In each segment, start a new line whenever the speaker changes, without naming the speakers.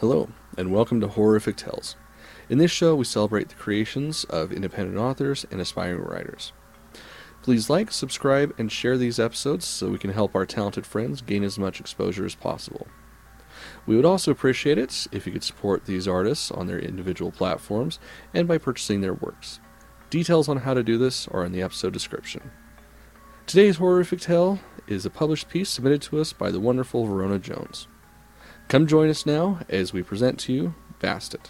Hello, and welcome to Horrorific Tales. In this show, we celebrate the creations of independent authors and aspiring writers. Please like, subscribe, and share these episodes so we can help our talented friends gain as much exposure as possible. We would also appreciate it if you could support these artists on their individual platforms and by purchasing their works. Details on how to do this are in the episode description. Today's horrific tale is a published piece submitted to us by the wonderful Verona Jones. Come join us now as we present to you Bastet.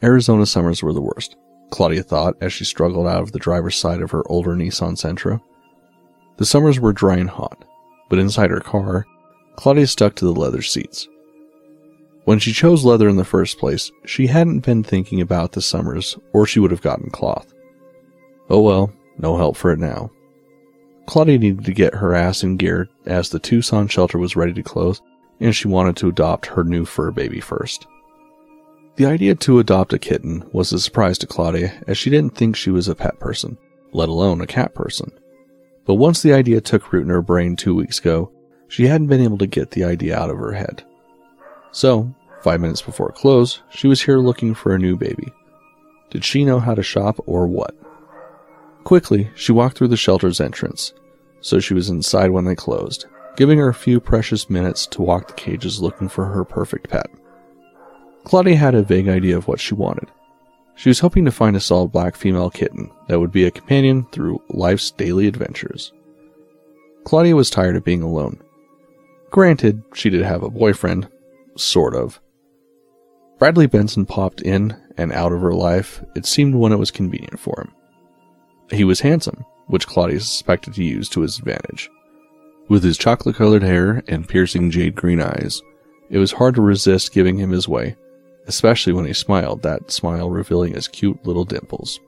Arizona summers were the worst, Claudia thought as she struggled out of the driver's side of her older Nissan Sentra. The summers were dry and hot, but inside her car, Claudia stuck to the leather seats. When she chose leather in the first place, she hadn't been thinking about the summers, or she would have gotten cloth. Oh well, no help for it now. Claudia needed to get her ass in gear as the Tucson shelter was ready to close, and she wanted to adopt her new fur baby first. The idea to adopt a kitten was a surprise to Claudia, as she didn't think she was a pet person, let alone a cat person. But once the idea took root in her brain two weeks ago, she hadn't been able to get the idea out of her head. So, five minutes before close, she was here looking for a new baby. Did she know how to shop or what? Quickly, she walked through the shelter's entrance, so she was inside when they closed, giving her a few precious minutes to walk the cages looking for her perfect pet. Claudia had a vague idea of what she wanted. She was hoping to find a solid black female kitten that would be a companion through life's daily adventures. Claudia was tired of being alone. Granted, she did have a boyfriend, sort of. Bradley Benson popped in and out of her life, it seemed when it was convenient for him. He was handsome, which Claudia suspected to use to his advantage. With his chocolate colored hair and piercing jade green eyes, it was hard to resist giving him his way, especially when he smiled, that smile revealing his cute little dimples.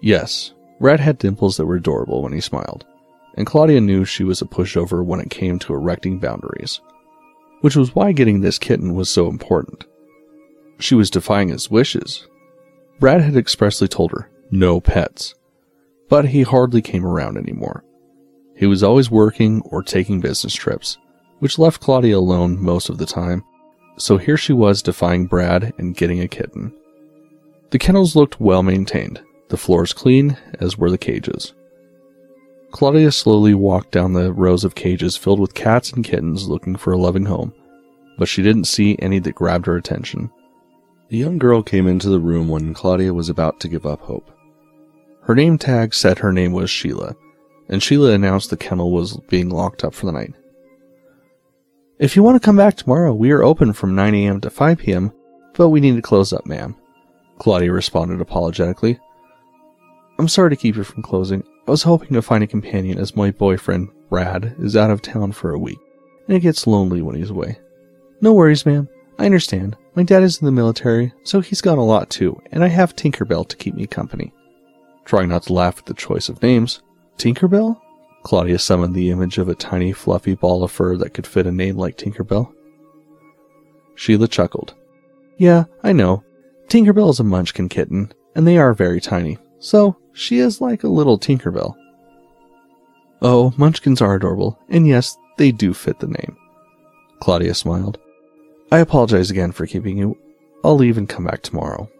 Yes, Brad had dimples that were adorable when he smiled, and Claudia knew she was a pushover when it came to erecting boundaries, which was why getting this kitten was so important. She was defying his wishes. Brad had expressly told her, no pets, but he hardly came around anymore. He was always working or taking business trips, which left Claudia alone most of the time, so here she was defying Brad and getting a kitten. The kennels looked well maintained, the floors clean, as were the cages. Claudia slowly walked down the rows of cages filled with cats and kittens looking for a loving home, but she didn't see any that grabbed her attention. A young girl came into the room when Claudia was about to give up hope. Her name tag said her name was Sheila, and Sheila announced the kennel was being locked up for the night. If you want to come back tomorrow, we are open from 9 a.m. to 5 p.m., but we need to close up, ma'am. Claudia responded apologetically. I'm sorry to keep you from closing. I was hoping to find a companion as my boyfriend, Brad, is out of town for a week, and it gets lonely when he's away. No worries, ma'am. I understand. My dad is in the military, so he's gone a lot too, and I have Tinkerbell to keep me company. Trying not to laugh at the choice of names, Tinkerbell? Claudia summoned the image of a tiny, fluffy ball of fur that could fit a name like Tinkerbell. Sheila chuckled. Yeah, I know. Tinkerbell is a munchkin kitten, and they are very tiny, so she is like a little Tinkerbell. Oh, munchkins are adorable, and yes, they do fit the name. Claudia smiled. I apologize again for keeping you. I'll leave and come back tomorrow.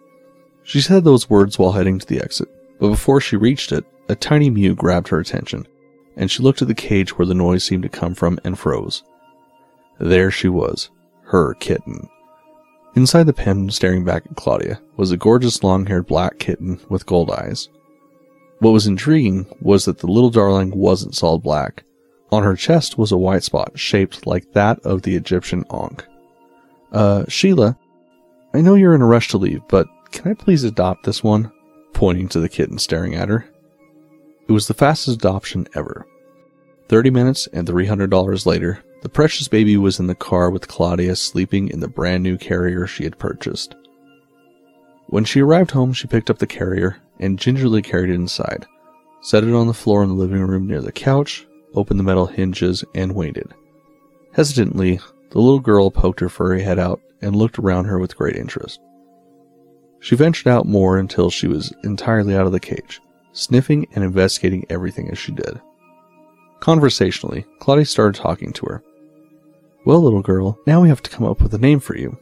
She said those words while heading to the exit but before she reached it, a tiny mew grabbed her attention, and she looked at the cage where the noise seemed to come from and froze. There she was, her kitten. Inside the pen, staring back at Claudia, was a gorgeous long haired black kitten with gold eyes. What was intriguing was that the little darling wasn't solid black. On her chest was a white spot shaped like that of the Egyptian Ankh. Uh, Sheila, I know you're in a rush to leave, but can I please adopt this one? Pointing to the kitten staring at her. It was the fastest adoption ever. Thirty minutes and $300 later, the precious baby was in the car with Claudia sleeping in the brand new carrier she had purchased. When she arrived home, she picked up the carrier and gingerly carried it inside, set it on the floor in the living room near the couch, opened the metal hinges, and waited. Hesitantly, the little girl poked her furry head out and looked around her with great interest. She ventured out more until she was entirely out of the cage, sniffing and investigating everything as she did. Conversationally, Claudia started talking to her. Well, little girl, now we have to come up with a name for you.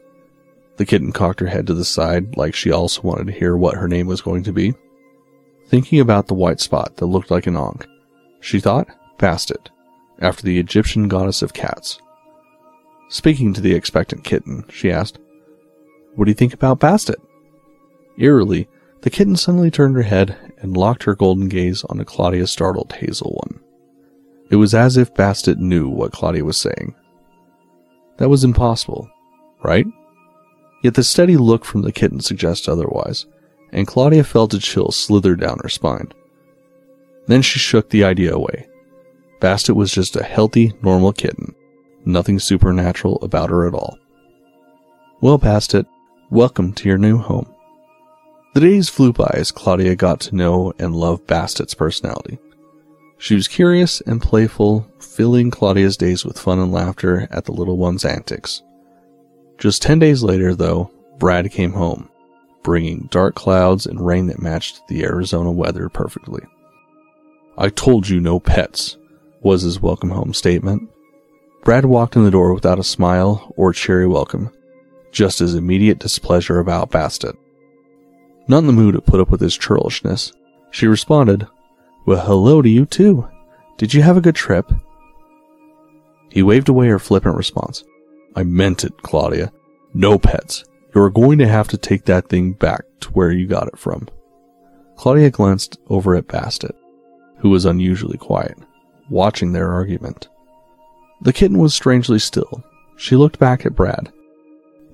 The kitten cocked her head to the side like she also wanted to hear what her name was going to be. Thinking about the white spot that looked like an ankh, she thought Bastet, after the Egyptian goddess of cats. Speaking to the expectant kitten, she asked, What do you think about Bastet? Eerily, the kitten suddenly turned her head and locked her golden gaze on Claudia's startled hazel one. It was as if Bastet knew what Claudia was saying. That was impossible, right? Yet the steady look from the kitten suggests otherwise, and Claudia felt a chill slither down her spine. Then she shook the idea away. Bastet was just a healthy, normal kitten. Nothing supernatural about her at all. Well, Bastet, welcome to your new home. The days flew by as Claudia got to know and love Bastet's personality. She was curious and playful, filling Claudia's days with fun and laughter at the little one's antics. Just ten days later, though, Brad came home, bringing dark clouds and rain that matched the Arizona weather perfectly. I told you no pets, was his welcome home statement. Brad walked in the door without a smile or cheery welcome, just his immediate displeasure about Bastet. Not in the mood to put up with his churlishness, she responded, Well, hello to you too. Did you have a good trip? He waved away her flippant response. I meant it, Claudia. No pets. You are going to have to take that thing back to where you got it from. Claudia glanced over at Bastet, who was unusually quiet, watching their argument. The kitten was strangely still. She looked back at Brad.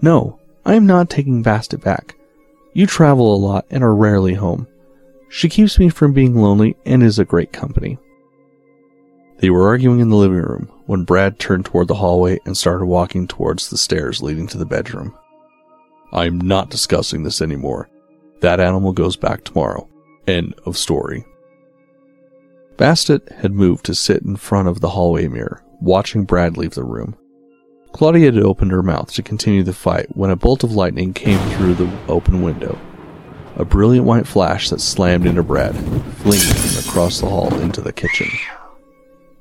No, I am not taking Bastet back. You travel a lot and are rarely home. She keeps me from being lonely and is a great company. They were arguing in the living room when Brad turned toward the hallway and started walking towards the stairs leading to the bedroom. I'm not discussing this anymore. That animal goes back tomorrow. End of story. Bastet had moved to sit in front of the hallway mirror, watching Brad leave the room. Claudia had opened her mouth to continue the fight when a bolt of lightning came through the open window. A brilliant white flash that slammed into Brad, flinging him across the hall into the kitchen.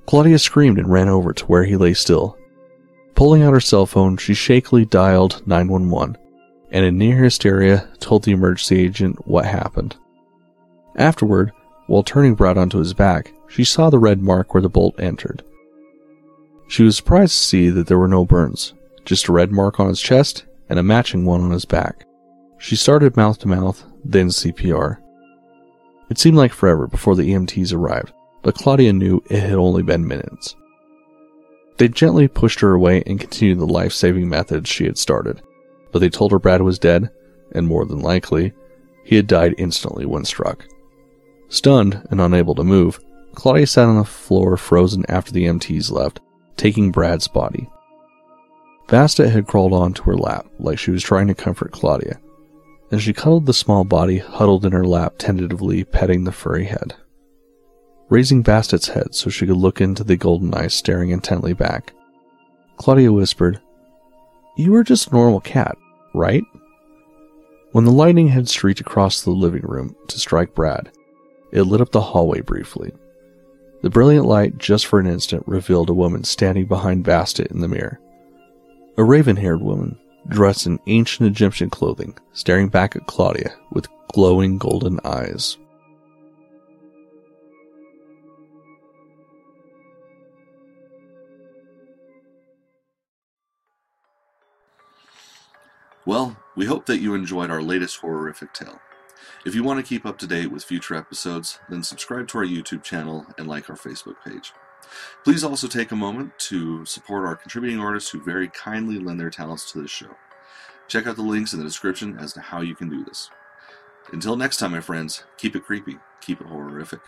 Claudia screamed and ran over to where he lay still. Pulling out her cell phone, she shakily dialed 911 and in near hysteria told the emergency agent what happened. Afterward, while turning Brad onto his back, she saw the red mark where the bolt entered. She was surprised to see that there were no burns, just a red mark on his chest and a matching one on his back. She started mouth to mouth, then CPR. It seemed like forever before the EMTs arrived, but Claudia knew it had only been minutes. They gently pushed her away and continued the life saving methods she had started, but they told her Brad was dead, and more than likely, he had died instantly when struck. Stunned and unable to move, Claudia sat on the floor frozen after the EMTs left, taking Brad's body. Bastet had crawled onto her lap like she was trying to comfort Claudia, and she cuddled the small body huddled in her lap, tentatively petting the furry head raising Bastet's head so she could look into the golden eyes staring intently back. Claudia whispered, You are just a normal cat, right? When the lightning had streaked across the living room to strike Brad, it lit up the hallway briefly. The brilliant light, just for an instant, revealed a woman standing behind Bastet in the mirror. A raven haired woman, dressed in ancient Egyptian clothing, staring back at Claudia with glowing golden eyes.
Well, we hope that you enjoyed our latest horrific tale. If you want to keep up to date with future episodes, then subscribe to our YouTube channel and like our Facebook page. Please also take a moment to support our contributing artists who very kindly lend their talents to this show. Check out the links in the description as to how you can do this. Until next time, my friends, keep it creepy, keep it horrorific.